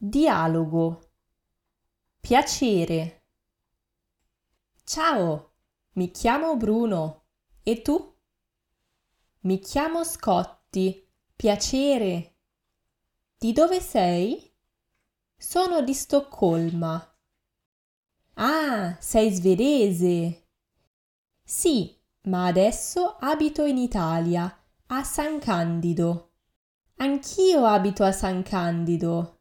Dialogo. Piacere. Ciao, mi chiamo Bruno. E tu? Mi chiamo Scotti. Piacere. Di dove sei? Sono di Stoccolma. Ah, sei svedese. Sì, ma adesso abito in Italia, a San Candido. Anch'io abito a San Candido.